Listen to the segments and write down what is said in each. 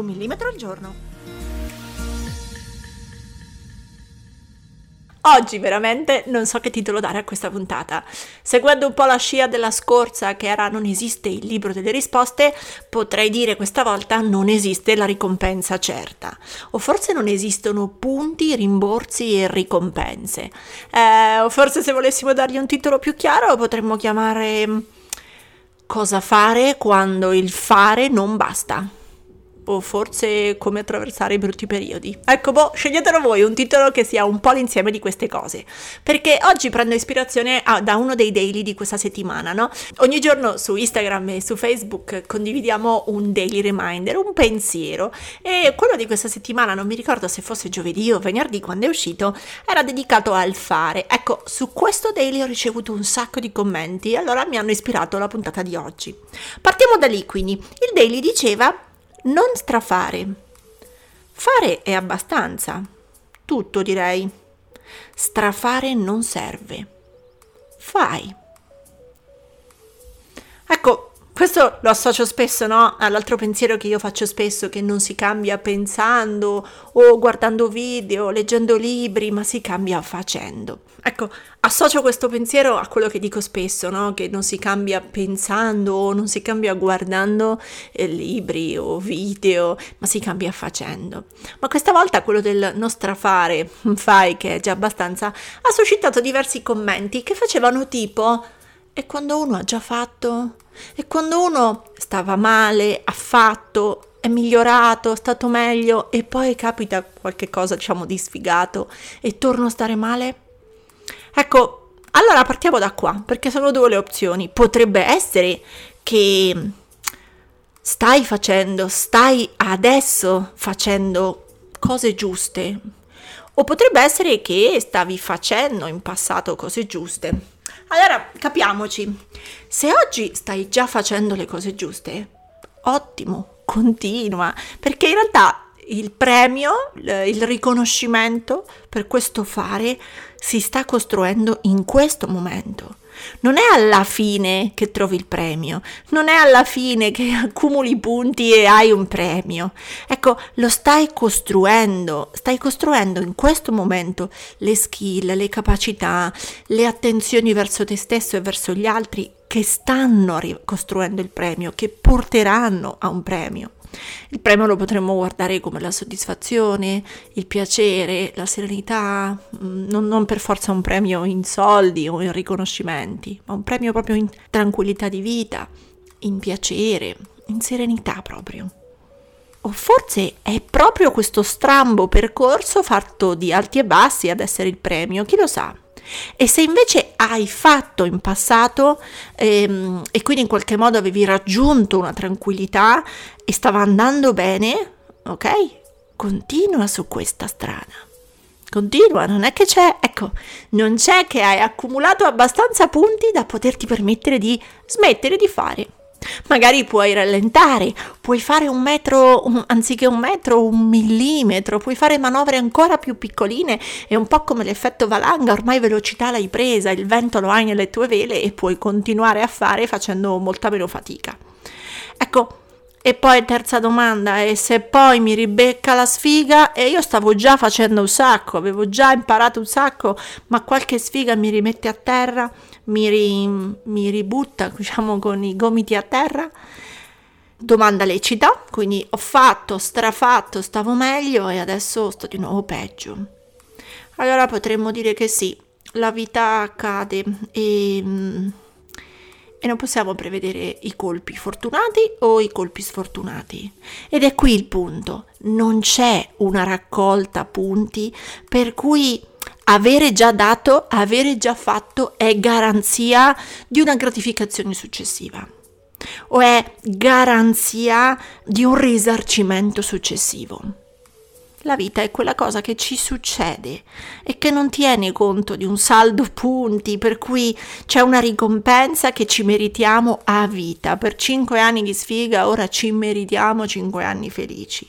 Un millimetro al giorno. Oggi veramente non so che titolo dare a questa puntata. Seguendo un po' la scia della scorsa che era non esiste il libro delle risposte, potrei dire questa volta non esiste la ricompensa certa. O forse non esistono punti, rimborsi e ricompense. Eh, o forse se volessimo dargli un titolo più chiaro potremmo chiamare Cosa fare quando il fare non basta o forse come attraversare i brutti periodi. Ecco, boh, sceglietelo voi un titolo che sia un po' l'insieme di queste cose, perché oggi prendo ispirazione a, da uno dei daily di questa settimana, no? Ogni giorno su Instagram e su Facebook condividiamo un daily reminder, un pensiero e quello di questa settimana, non mi ricordo se fosse giovedì o venerdì quando è uscito, era dedicato al fare. Ecco, su questo daily ho ricevuto un sacco di commenti, allora mi hanno ispirato alla puntata di oggi. Partiamo da lì quindi. Il daily diceva non strafare. Fare è abbastanza. Tutto direi. Strafare non serve. Fai. Ecco, questo lo associo spesso no? all'altro pensiero che io faccio spesso, che non si cambia pensando o guardando video, leggendo libri, ma si cambia facendo. Ecco, associo questo pensiero a quello che dico spesso, no? che non si cambia pensando o non si cambia guardando eh, libri o video, ma si cambia facendo. Ma questa volta quello del non strafare, fai che è già abbastanza, ha suscitato diversi commenti che facevano tipo, e quando uno ha già fatto? E quando uno stava male, ha fatto, è migliorato, è stato meglio e poi capita qualche cosa, diciamo, di sfigato e torno a stare male? Ecco, allora partiamo da qua, perché sono due le opzioni. Potrebbe essere che stai facendo, stai adesso facendo cose giuste, o potrebbe essere che stavi facendo in passato cose giuste. Allora, capiamoci, se oggi stai già facendo le cose giuste, ottimo, continua, perché in realtà il premio, il riconoscimento per questo fare si sta costruendo in questo momento. Non è alla fine che trovi il premio, non è alla fine che accumuli punti e hai un premio. Ecco, lo stai costruendo, stai costruendo in questo momento le skill, le capacità, le attenzioni verso te stesso e verso gli altri che stanno costruendo il premio, che porteranno a un premio. Il premio lo potremmo guardare come la soddisfazione, il piacere, la serenità, mm, non, non, per forza un premio in soldi o in riconoscimenti, ma un premio proprio in tranquillità di vita, in piacere, in serenità proprio. O forse è proprio questo strambo percorso fatto di alti e bassi ad essere il premio, chi lo sa? E se invece hai fatto in passato ehm, e quindi in qualche modo avevi raggiunto una tranquillità e stava andando bene, ok? Continua su questa strada. Continua, non è che c'è, ecco, non c'è che hai accumulato abbastanza punti da poterti permettere di smettere di fare. Magari puoi rallentare, puoi fare un metro, un, anziché un metro, un millimetro, puoi fare manovre ancora più piccoline, è un po' come l'effetto valanga, ormai velocità l'hai presa, il vento lo hai nelle tue vele e puoi continuare a fare facendo molta meno fatica. Ecco, e poi terza domanda, e se poi mi ribecca la sfiga e io stavo già facendo un sacco, avevo già imparato un sacco, ma qualche sfiga mi rimette a terra, mi, ri, mi ributta, diciamo, con i gomiti a terra? Domanda lecita, quindi ho fatto, strafatto, stavo meglio e adesso sto di nuovo peggio. Allora potremmo dire che sì, la vita accade e e non possiamo prevedere i colpi fortunati o i colpi sfortunati. Ed è qui il punto, non c'è una raccolta punti per cui avere già dato, avere già fatto è garanzia di una gratificazione successiva. o è garanzia di un risarcimento successivo. La vita è quella cosa che ci succede e che non tiene conto di un saldo punti, per cui c'è una ricompensa che ci meritiamo a vita. Per cinque anni di sfiga ora ci meritiamo cinque anni felici.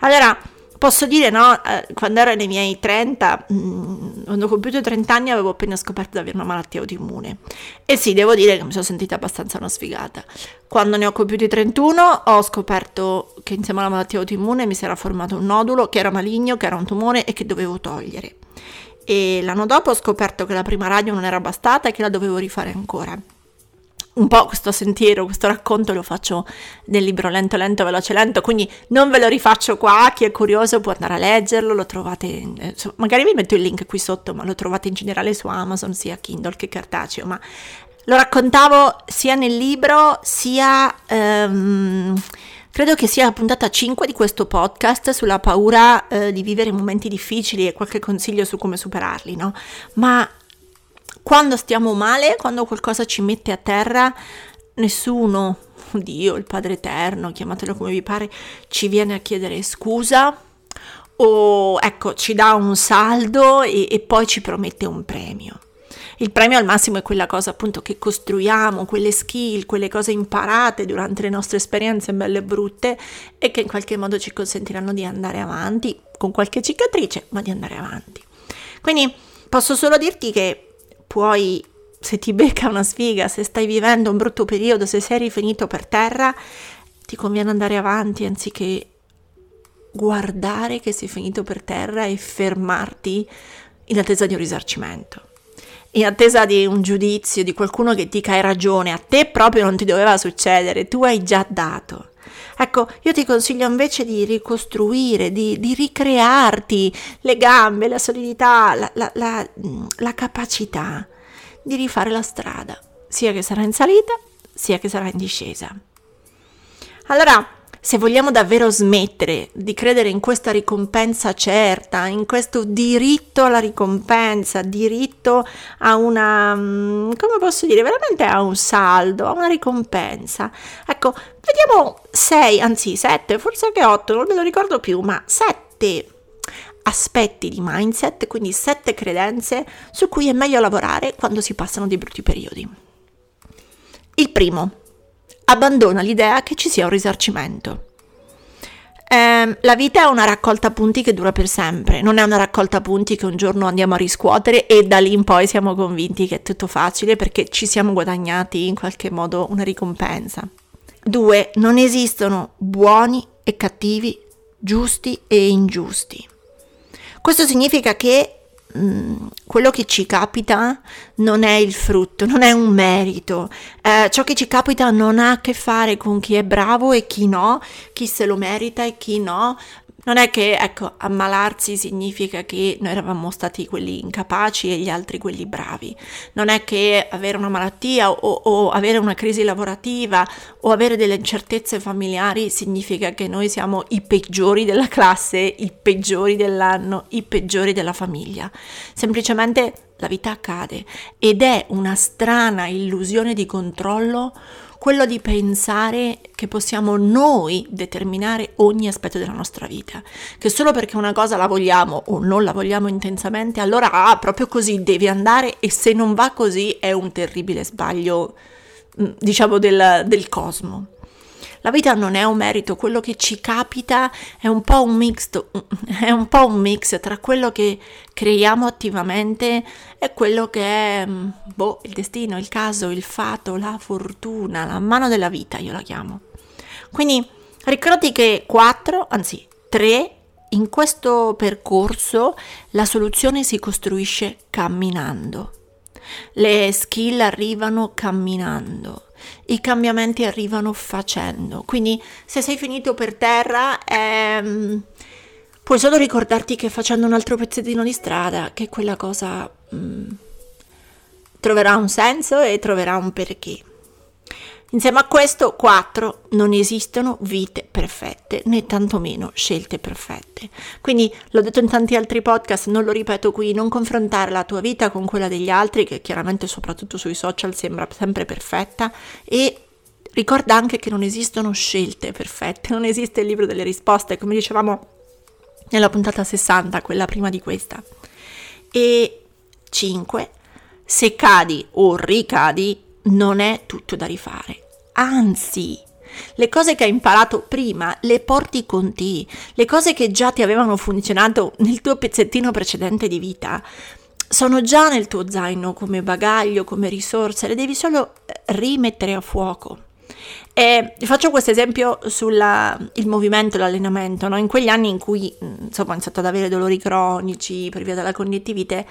Allora, Posso dire, no, eh, quando ero nei miei 30, mh, quando ho compiuto 30 anni avevo appena scoperto di avere una malattia autoimmune. E sì, devo dire che mi sono sentita abbastanza una sfigata. Quando ne ho compiuti 31 ho scoperto che insieme alla malattia autoimmune mi si era formato un nodulo che era maligno, che era un tumore e che dovevo togliere. E l'anno dopo ho scoperto che la prima radio non era bastata e che la dovevo rifare ancora un po' questo sentiero, questo racconto lo faccio nel libro Lento Lento Veloce Lento, quindi non ve lo rifaccio qua, chi è curioso può andare a leggerlo, lo trovate, eh, magari vi metto il link qui sotto, ma lo trovate in generale su Amazon, sia Kindle che cartaceo, ma lo raccontavo sia nel libro sia... Um, credo che sia la puntata 5 di questo podcast sulla paura eh, di vivere momenti difficili e qualche consiglio su come superarli, no? Ma quando stiamo male, quando qualcosa ci mette a terra, nessuno, Dio, il Padre Eterno, chiamatelo come vi pare, ci viene a chiedere scusa o ecco, ci dà un saldo e, e poi ci promette un premio. Il premio al massimo è quella cosa appunto che costruiamo, quelle skill, quelle cose imparate durante le nostre esperienze belle e brutte e che in qualche modo ci consentiranno di andare avanti, con qualche cicatrice, ma di andare avanti. Quindi posso solo dirti che puoi, se ti becca una sfiga, se stai vivendo un brutto periodo, se sei rifinito per terra, ti conviene andare avanti anziché guardare che sei finito per terra e fermarti in attesa di un risarcimento. In attesa di un giudizio, di qualcuno che dica hai ragione, a te proprio non ti doveva succedere, tu hai già dato. Ecco, io ti consiglio invece di ricostruire, di, di ricrearti le gambe, la solidità, la, la, la, la capacità di rifare la strada, sia che sarà in salita, sia che sarà in discesa. Allora, se vogliamo davvero smettere di credere in questa ricompensa certa, in questo diritto alla ricompensa, diritto a una, mm, come posso dire, veramente a un saldo, a una ricompensa. Ecco, vediamo sei, anzi sette, forse anche otto, non me lo ricordo più, ma sette aspetti di mindset, quindi sette credenze su cui è meglio lavorare quando si passano dei brutti periodi. Il primo, abbandona l'idea che ci sia un risarcimento. Eh, la vita è una raccolta punti che dura per sempre, non è una raccolta punti che un giorno andiamo a riscuotere e da lì in poi siamo convinti che è tutto facile perché ci siamo guadagnati in qualche modo una ricompensa. 2. Non esistono buoni e cattivi, giusti e ingiusti. Questo significa che Mm, quello che ci capita non è il frutto, non è un merito. Eh, ciò che ci capita non ha a che fare con chi è bravo e chi no, chi se lo merita e chi no, non è che, ecco, ammalarsi significa che noi eravamo stati quelli incapaci e gli altri quelli bravi. Non è che avere una malattia o, o avere una crisi lavorativa o avere delle incertezze familiari significa che noi siamo i peggiori della classe, i peggiori dell'anno, i peggiori della famiglia. Semplicemente la vita accade ed è una strana illusione di controllo quello di pensare che possiamo noi determinare ogni aspetto della nostra vita, che solo perché una cosa la vogliamo o non la vogliamo intensamente, allora ah, proprio così deve andare e se non va così è un terribile sbaglio, mm, diciamo, del, del cosmo. La vita non è un merito, quello che ci capita è un po' un mix, è un po' un mix tra quello che creiamo attivamente e quello che è mm, boh, il destino, il caso, il fato, la fortuna, la mano della vita, io la chiamo. Quindi ricordi che quattro, anzi tre, in questo percorso la soluzione si costruisce camminando. Le skill arrivano camminando i cambiamenti arrivano facendo. Quindi se sei finito per terra, ehm, puoi solo ricordarti che facendo un altro pezzettino di strada, che quella cosa mm, troverà un senso e troverà un perché. Insieme a questo, 4. Non esistono vite perfette, né tantomeno scelte perfette. Quindi, l'ho detto in tanti altri podcast, non lo ripeto qui, non confrontare la tua vita con quella degli altri, che chiaramente soprattutto sui social sembra sempre perfetta, e ricorda anche che non esistono scelte perfette, non esiste il libro delle risposte, come dicevamo nella puntata 60, quella prima di questa. E 5. Se cadi o ricadi, non è tutto da rifare. Anzi, le cose che hai imparato prima le porti con te, le cose che già ti avevano funzionato nel tuo pezzettino precedente di vita sono già nel tuo zaino come bagaglio, come risorse, le devi solo rimettere a fuoco. E faccio questo esempio sul movimento, l'allenamento, no? in quegli anni in cui insomma, ho iniziato ad avere dolori cronici per via della connettivite,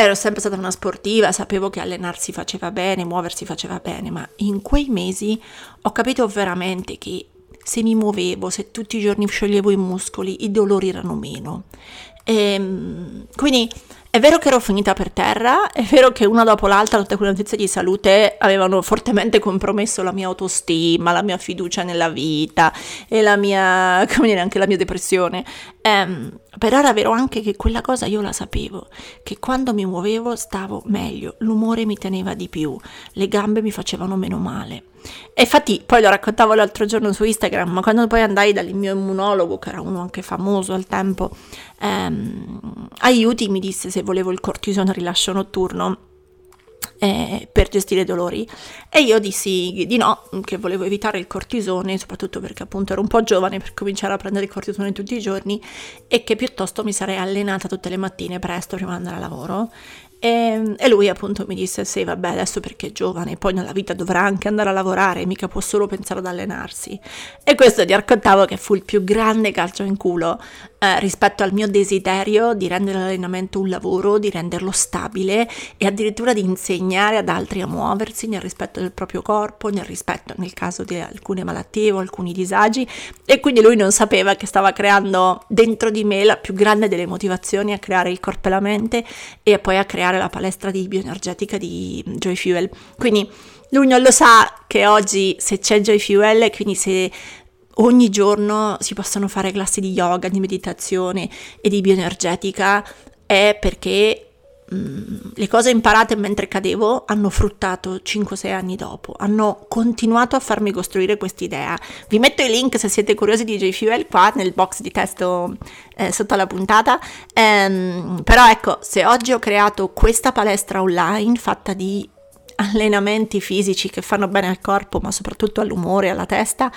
ero sempre stata una sportiva, sapevo che allenarsi faceva bene, muoversi faceva bene, ma in quei mesi ho capito veramente che se mi muovevo, se tutti i giorni scioglievo i muscoli, i dolori erano meno. E, ehm, quindi è vero che ero finita per terra, è vero che una dopo l'altra tutte quelle notizie di salute avevano fortemente compromesso la mia autostima, la mia fiducia nella vita e la mia, come dire, anche la mia depressione. Um, però era vero anche che quella cosa io la sapevo, che quando mi muovevo stavo meglio, l'umore mi teneva di più, le gambe mi facevano meno male. E infatti poi lo raccontavo l'altro giorno su Instagram, ma quando poi andai dal mio immunologo, che era uno anche famoso al tempo, ehm, aiuti mi disse se volevo il cortisone rilascio notturno eh, per gestire i dolori. E io dissi di no, che volevo evitare il cortisone, soprattutto perché appunto ero un po' giovane per cominciare a prendere il cortisone tutti i giorni e che piuttosto mi sarei allenata tutte le mattine presto prima di andare a lavoro e, ehm, e, lui appunto mi disse sì vabbè adesso perché è giovane poi nella vita dovrà anche andare a lavorare mica può solo pensare ad allenarsi. E questo ti raccontavo che fu il più grande calcio in culo eh, rispetto al mio desiderio di rendere l'allenamento un lavoro di renderlo stabile e addirittura di insegnare ad altri a muoversi nel rispetto del proprio corpo nel rispetto nel caso di alcune malattie o alcuni disagi. E quindi lui non sapeva che stava creando dentro di me la più grande delle motivazioni a creare il corpo e la mente e poi a creare creare la palestra di bioenergetica di Joy Fuel. Quindi lui non lo sa che oggi se c'è Joy Fuel, quindi se ogni giorno si possono fare classi di yoga, di meditazione e di bioenergetica, è perché Mm, le cose imparate mentre cadevo hanno fruttato 5-6 anni dopo, hanno continuato a farmi costruire quest'idea. Vi metto i link se siete curiosi di JFuel qua nel box di testo eh, sotto la puntata. Ehm, però ecco, se oggi ho creato questa palestra online fatta di allenamenti fisici che fanno bene al corpo, ma soprattutto all'umore alla testa,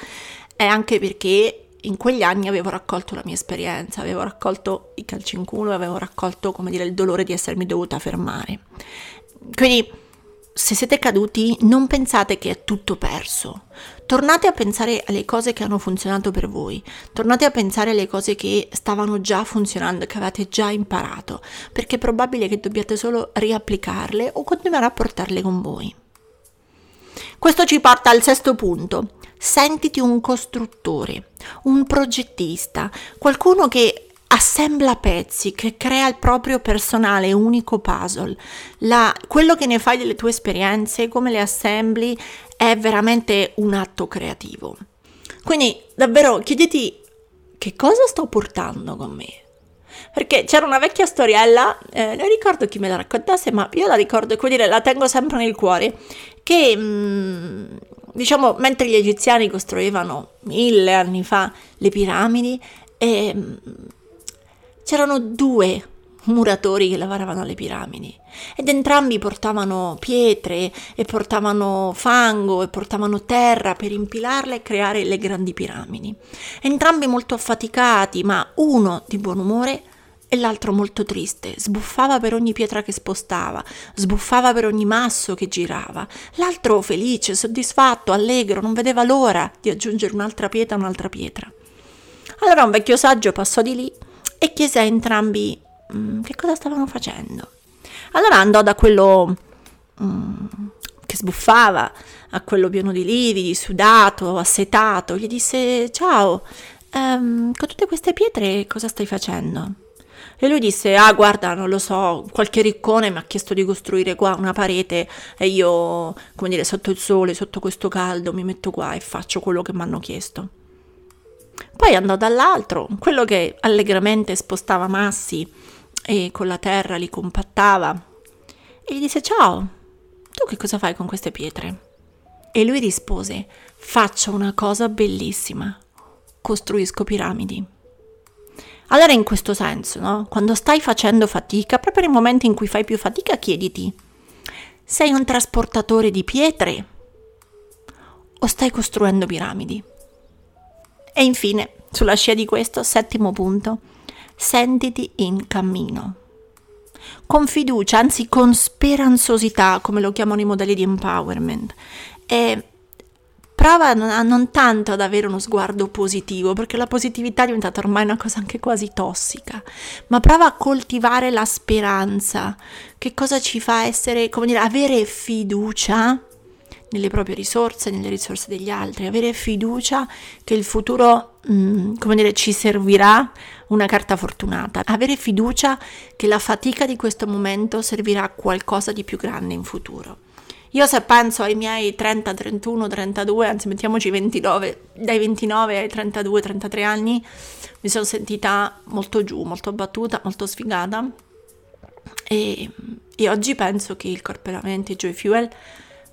è anche perché in quegli anni avevo raccolto la mia esperienza, avevo raccolto i calci in culo, avevo raccolto, come dire, il dolore di essermi dovuta fermare. Quindi, se siete caduti, non pensate che è tutto perso. Tornate a pensare alle cose che hanno funzionato per voi, tornate a pensare alle cose che stavano già funzionando, che avete già imparato, perché è probabile che dobbiate solo riapplicarle o continuare a portarle con voi. Questo ci porta al sesto punto, sentiti un costruttore, un progettista, qualcuno che assembla pezzi, che crea il proprio personale unico puzzle. La, quello che ne fai delle tue esperienze, come le assembli, è veramente un atto creativo. Quindi davvero chiediti che cosa sto portando con me. Perché c'era una vecchia storiella, eh, non ricordo chi me la raccontasse, ma io la ricordo e quindi la tengo sempre nel cuore, che mh, mm, diciamo, mentre gli egiziani costruivano mille anni fa le piramidi, eh, c'erano due muratori che lavoravano alle piramidi ed entrambi portavano pietre e portavano fango e portavano terra per impilarle e creare le grandi piramidi. Entrambi molto affaticati, ma uno di buon umore e l'altro molto triste, sbuffava per ogni pietra che spostava, sbuffava per ogni masso che girava. L'altro felice, soddisfatto, allegro, non vedeva l'ora di aggiungere un'altra pietra, un'altra pietra. Allora un vecchio saggio passò di lì e chiese a entrambi mm, che cosa stavano facendo. Allora andò da quello mm, che sbuffava, a quello pieno di lividi, sudato, assetato, gli disse ciao, um, con tutte queste pietre cosa stai facendo? E lui disse, ah guarda, non lo so, qualche riccone mi ha chiesto di costruire qua una parete e io, come dire, sotto il sole, sotto questo caldo, mi metto qua e faccio quello che mi hanno chiesto. Poi andò dall'altro, quello che allegramente spostava massi e con la terra li compattava, e gli disse, ciao, tu che cosa fai con queste pietre? E lui rispose, faccio una cosa bellissima, costruisco piramidi. Allora in questo senso, no? quando stai facendo fatica, proprio nei momenti in cui fai più fatica, chiediti, sei un trasportatore di pietre o stai costruendo piramidi? E infine, sulla scia di questo, settimo punto, sentiti in cammino. Con fiducia, anzi con speranzosità, come lo chiamano i modelli di empowerment. E prova a non tanto ad avere uno sguardo positivo, perché la positività è diventata ormai una cosa anche quasi tossica, ma prova a coltivare la speranza. Che cosa ci fa essere, come dire, avere fiducia nelle proprie risorse, nelle risorse degli altri, avere fiducia che il futuro, mh, mm, come dire, ci servirà una carta fortunata, avere fiducia che la fatica di questo momento servirà a qualcosa di più grande in futuro. Io se penso ai miei 30, 31, 32, anzi mettiamoci 29, dai 29 ai 32, 33 anni, mi sono sentita molto giù, molto abbattuta, molto sfigata e, e oggi penso che il corpo e la mente, Joy Fuel,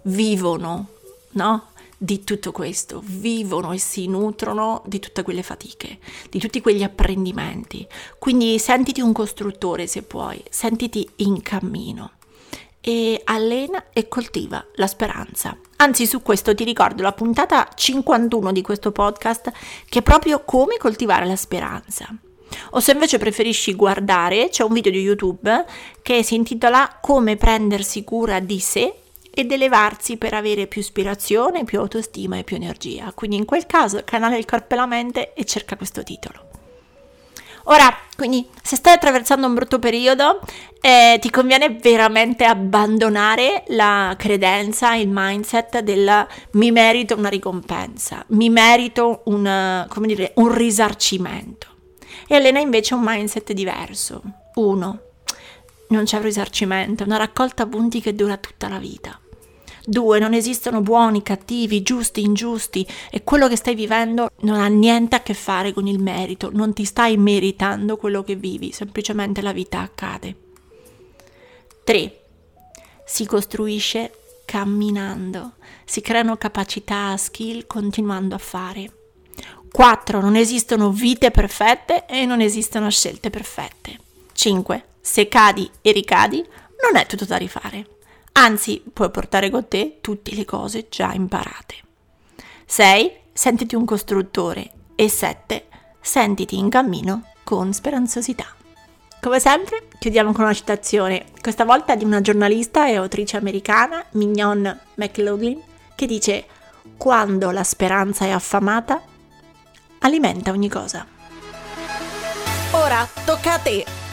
vivono, no? di tutto questo, vivono e si nutrono di tutte quelle fatiche, di tutti quegli apprendimenti. Quindi sentiti un costruttore se puoi, sentiti in cammino e allena e coltiva la speranza. Anzi, su questo ti ricordo la puntata 51 di questo podcast che è proprio come coltivare la speranza. O se invece preferisci guardare, c'è un video di YouTube che si intitola Come prendersi cura di sé ed elevarsi per avere più ispirazione, più autostima e più energia. Quindi in quel caso canale il corpo e la mente e cerca questo titolo. Ora, quindi, se stai attraversando un brutto periodo, eh, ti conviene veramente abbandonare la credenza, il mindset del mi merito una ricompensa, mi merito un, come dire, un risarcimento. E allena invece un mindset diverso. Uno, non c'è un risarcimento, è una raccolta punti che dura tutta la vita. Due, non esistono buoni, cattivi, giusti, ingiusti e quello che stai vivendo non ha niente a che fare con il merito, non ti stai meritando quello che vivi, semplicemente la vita accade. 3. Si costruisce camminando, si creano capacità, skill continuando a fare. 4. Non esistono vite perfette e non esistono scelte perfette. 5. Se cadi e ricadi, non è tutto da rifare anzi puoi portare con te tutte le cose già imparate. 6. Sentiti un costruttore e 7. Sentiti in cammino con speranzosità. Come sempre, chiudiamo con una citazione, questa volta di una giornalista e autrice americana, Mignon McLaughlin, che dice: Quando la speranza è affamata, alimenta ogni cosa. Ora tocca a te